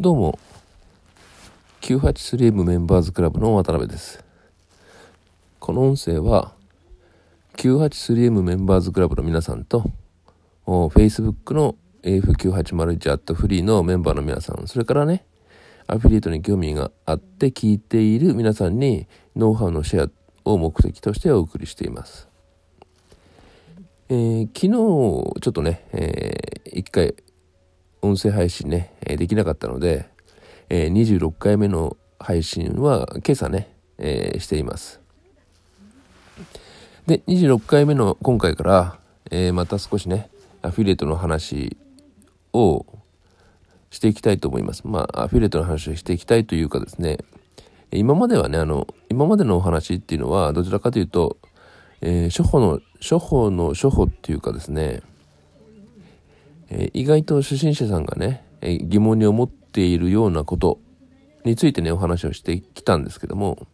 どうも、983M メンバーズクラブの渡辺です。この音声は、983M メンバーズクラブの皆さんと、Facebook の AF9801 アットフリーのメンバーの皆さん、それからね、アフィリエイトに興味があって聞いている皆さんに、ノウハウのシェアを目的としてお送りしています。えー、昨日、ちょっとね、えー、一回音声配信ね、えできなかったので、え、26回目の配信は今朝ね、え、しています。で、26回目の今回から、え、また少しね、アフィリエイトの話をしていきたいと思います。まあ、アフィリエイトの話をしていきたいというかですね、今まではね、あの、今までのお話っていうのは、どちらかというと、えー、処方の、処方の処方っていうかですね、え、意外と初心者さんがね、え、疑問に思っているようなことについてね、お話をしてきたんですけども、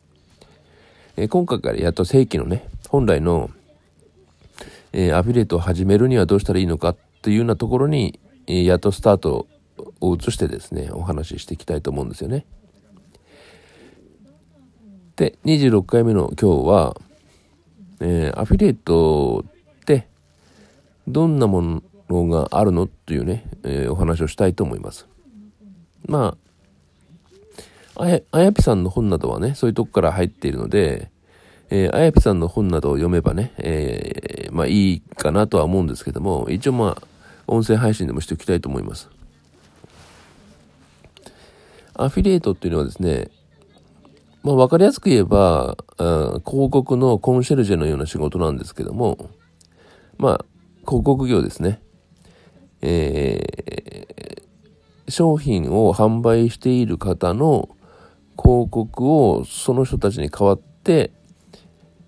え、今回からやっと正規のね、本来の、えアフィリエイトを始めるにはどうしたらいいのかというようなところに、えやっとスタートを移してですね、お話ししていきたいと思うんですよね。で、26回目の今日は、えアフィリエイトってどんなものがあるの？というね、えー、お話をしたいと思います。まあ、あや、あやぴさんの本などはね、そういうとこから入っているので、えー、あやぴさんの本などを読めばね、えー、まあいいかなとは思うんですけども、一応まあ、音声配信でもしておきたいと思います。アフィリエイトっていうのはですね、まあ分かりやすく言えば、広告のコンシェルジェのような仕事なんですけども、まあ、広告業ですね。えー、商品を販売している方の広告をその人たちに代わって、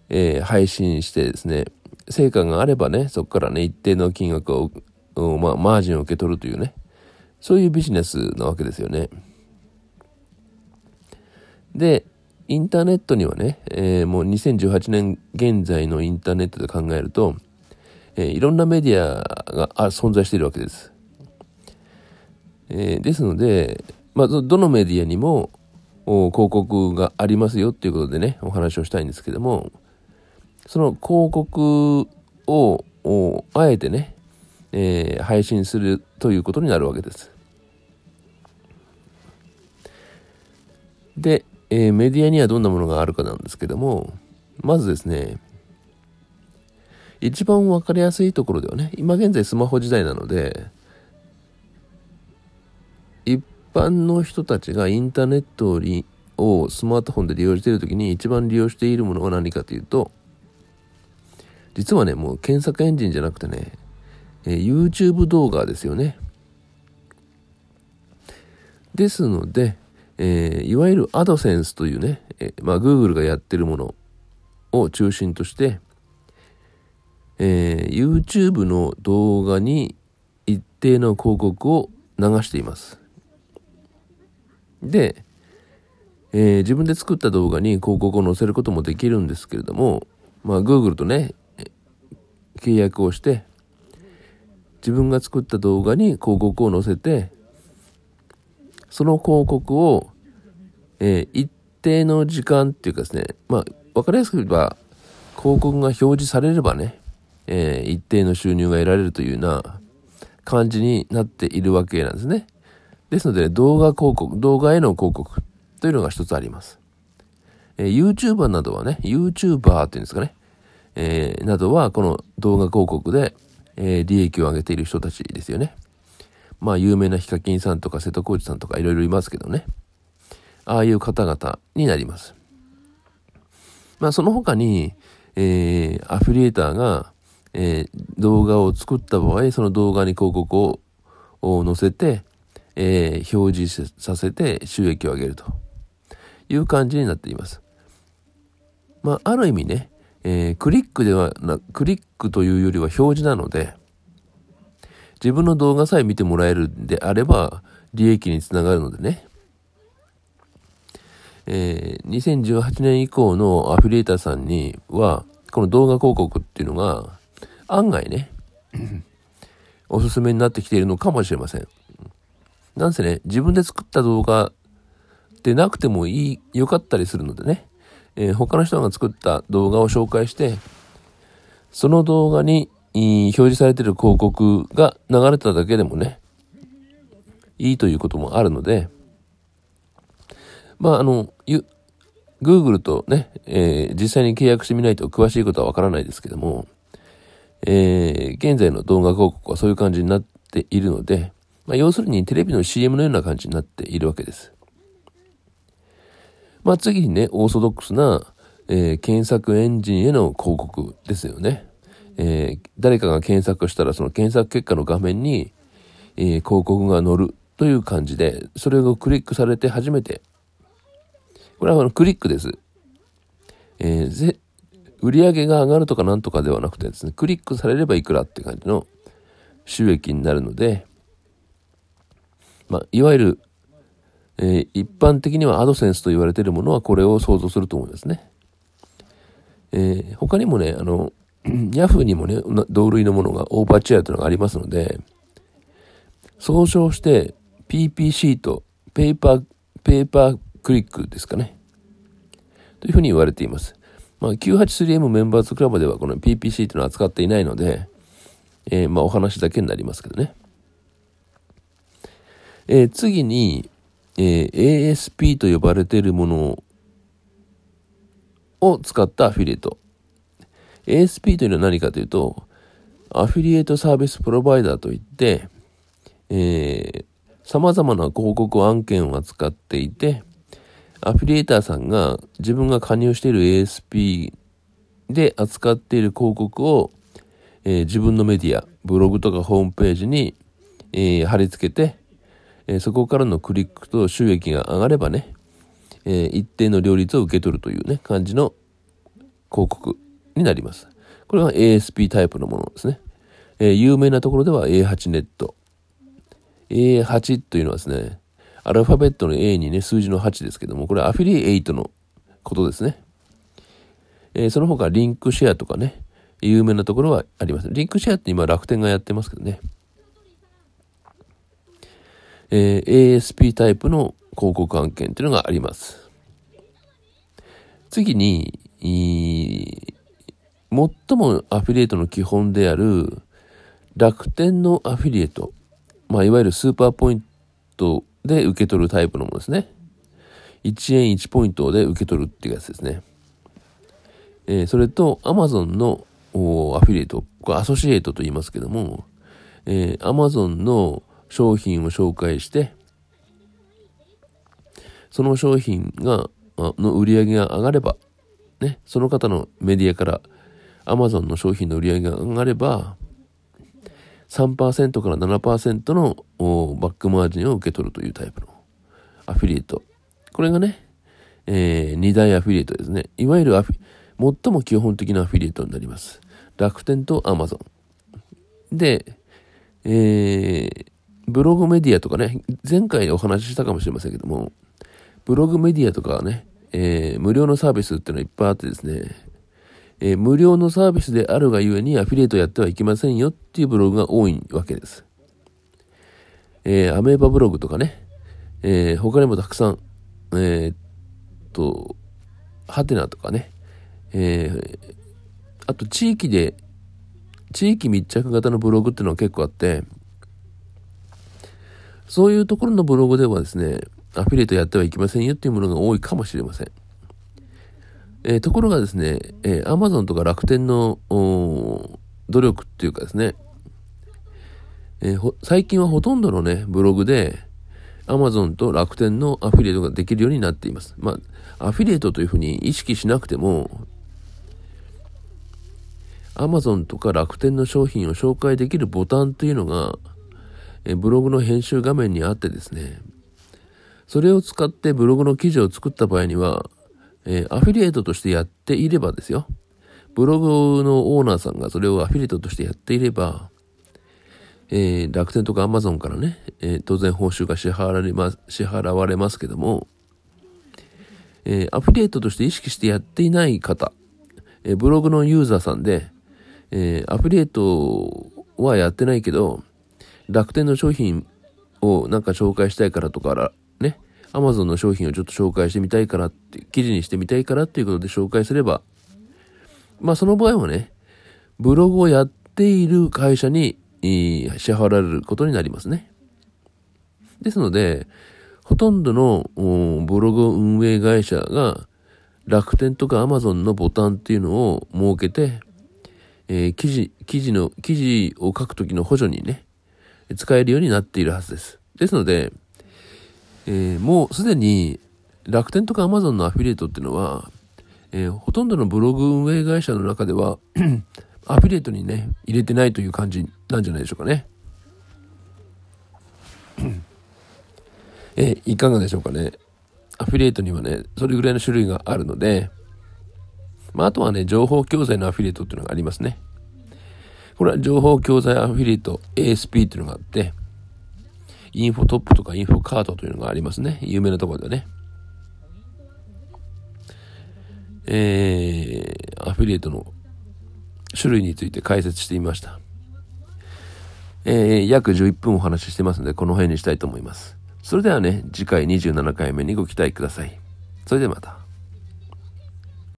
えー、配信してですね、成果があればね、そこからね、一定の金額を、まあ、マージンを受け取るというね、そういうビジネスなわけですよね。で、インターネットにはね、えー、もう2018年現在のインターネットで考えると、えー、いろんなメディアが存在しているわけです。えー、ですので、まあ、どのメディアにも広告がありますよっていうことでね、お話をしたいんですけども、その広告をあえてね、えー、配信するということになるわけです。で、えー、メディアにはどんなものがあるかなんですけども、まずですね、一番わかりやすいところではね、今現在スマホ時代なので、一般の人たちがインターネットをスマートフォンで利用している時に一番利用しているものは何かというと、実はね、もう検索エンジンじゃなくてね、え、YouTube 動画ですよね。ですので、えー、いわゆるアドセンスというね、えー、まあ Google がやってるものを中心として、えー、YouTube の動画に一定の広告を流しています。で、えー、自分で作った動画に広告を載せることもできるんですけれども、まあ、Google とね、契約をして、自分が作った動画に広告を載せて、その広告を、えー、一定の時間っていうかですね、まあ、わかりやすく言えば、広告が表示されればね、えー、一定の収入が得られるというような感じになっているわけなんですね。ですので、動画広告、動画への広告というのが一つあります。えー、YouTuber などはね、YouTuber っていうんですかね、えー、などはこの動画広告で、えー、利益を上げている人たちですよね。まあ、有名なヒカキンさんとか瀬戸康史さんとかいろいろいますけどね。ああいう方々になります。まあ、その他に、えー、アフィリエイターが、えー、動画を作った場合、その動画に広告を載せて、えー、表示させて収益を上げるという感じになっています。まあ、ある意味ね、えー、クリックではな、クリックというよりは表示なので、自分の動画さえ見てもらえるんであれば、利益につながるのでね。えー、2018年以降のアフィリエーターさんには、この動画広告っていうのが、案外ね、おすすめになってきているのかもしれません。なんせね、自分で作った動画でなくてもいい、良かったりするのでね、えー、他の人が作った動画を紹介して、その動画に表示されている広告が流れただけでもね、いいということもあるので、まあ、あの、Google とね、えー、実際に契約してみないと詳しいことはわからないですけども、えー、現在の動画広告はそういう感じになっているので、まあ、要するにテレビの CM のような感じになっているわけです。まあ、次にね、オーソドックスな、えー、検索エンジンへの広告ですよね。えー、誰かが検索したらその検索結果の画面に、えー、広告が載るという感じで、それをクリックされて初めて、これはあのクリックです。えー、ぜ売上げが上がるとかなんとかではなくてですね、クリックされればいくらって感じの収益になるので、まあ、いわゆる、えー、一般的にはアドセンスと言われているものはこれを想像すると思いますね。えー、他にもね、あの、ヤフーにもね、同類のものがオーバーチェアというのがありますので、総称して PPC とペーパー、ペーパークリックですかね。というふうに言われています。まあ、983M メンバーズクラブではこの PPC というのは扱っていないので、えー、まあ、お話だけになりますけどね。えー、次に、えー、ASP と呼ばれているものを使ったアフィリエイト。ASP というのは何かというと、アフィリエイトサービスプロバイダーといって、えー、様々な広告案件を扱っていて、アフィリエーターさんが自分が加入している ASP で扱っている広告を、えー、自分のメディア、ブログとかホームページに、えー、貼り付けて、えー、そこからのクリックと収益が上がればね、え一定の両立を受け取るというね、感じの広告になります。これは ASP タイプのものですね。え有名なところでは A8 ネット。A8 というのはですね、アルファベットの A にね、数字の8ですけども、これアフィリエイトのことですね。えー、その他、リンクシェアとかね、有名なところはあります。リンクシェアって今楽天がやってますけどね。えー、ASP タイプの広告案件っていうのがあります。次に、最もアフィリエイトの基本である楽天のアフィリエイト。まあ、いわゆるスーパーポイントで受け取るタイプのものですね。1円1ポイントで受け取るっていうやつですね。えー、それと Amazon のアフィリエイト、これアソシエイトと言いますけども、えー、Amazon の商品を紹介して、その商品が、の売り上げが上がれば、ね、その方のメディアから Amazon の商品の売り上げが上がれば、3%から7%のバックマージンを受け取るというタイプのアフィリエイト。これがね、えー、2大アフィリエイトですね。いわゆるアフィ、最も基本的なアフィリエイトになります。楽天とアマゾン。で、えー、ブログメディアとかね、前回お話ししたかもしれませんけども、ブログメディアとかね、えー、無料のサービスっていうのはいっぱいあってですね、えー、無料のサービスであるがゆえにアフィリエイトやってはいけませんよっていうブログが多いわけです。えー、アメーバブログとかね、えー、他にもたくさん、えー、っと、ハテナとかね、えー、あと地域で、地域密着型のブログっていうのは結構あって、そういうところのブログではですね、アフィリエイトやってはいけませんよっていうものが多いかもしれません。えー、ところがですね、えー、Amazon とか楽天の努力っていうかですね、えー、最近はほとんどのね、ブログで Amazon と楽天のアフィリエイトができるようになっています。まあ、アフィリエイトというふうに意識しなくても、Amazon とか楽天の商品を紹介できるボタンというのが、えブログの編集画面にあってですね、それを使ってブログの記事を作った場合には、えー、アフィリエイトとしてやっていればですよ。ブログのオーナーさんがそれをアフィリエイトとしてやっていれば、えー、楽天とかアマゾンからね、えー、当然報酬が支払われます、支払われますけども、え、アフィリエイトとして意識してやっていない方、えブログのユーザーさんで、えアフィリエイトはやってないけど、楽天の商品をなんか紹介したいからとか、アマゾンの商品をちょっと紹介してみたいからって、記事にしてみたいからっていうことで紹介すれば、まあその場合はね、ブログをやっている会社に、支払われることになりますね。ですので、ほとんどのブログ運営会社が楽天とかアマゾンのボタンっていうのを設けて、えー、記事、記事の、記事を書くときの補助にね、使えるようになっているはずです。ですので、えー、もうすでに楽天とかアマゾンのアフィリエイトっていうのは、えー、ほとんどのブログ運営会社の中では アフィリエイトにね、入れてないという感じなんじゃないでしょうかね。えいかがでしょうかね。アフィリエイトにはね、それぐらいの種類があるので、まあ、あとはね、情報教材のアフィリエイトっていうのがありますね。これは情報教材アフィリエイト ASP っていうのがあって、インフォトップとかインフォカードというのがありますね。有名なところでね。えー、アフィリエイトの種類について解説してみました。えー、約11分お話ししてますので、この辺にしたいと思います。それではね、次回27回目にご期待ください。それではまた。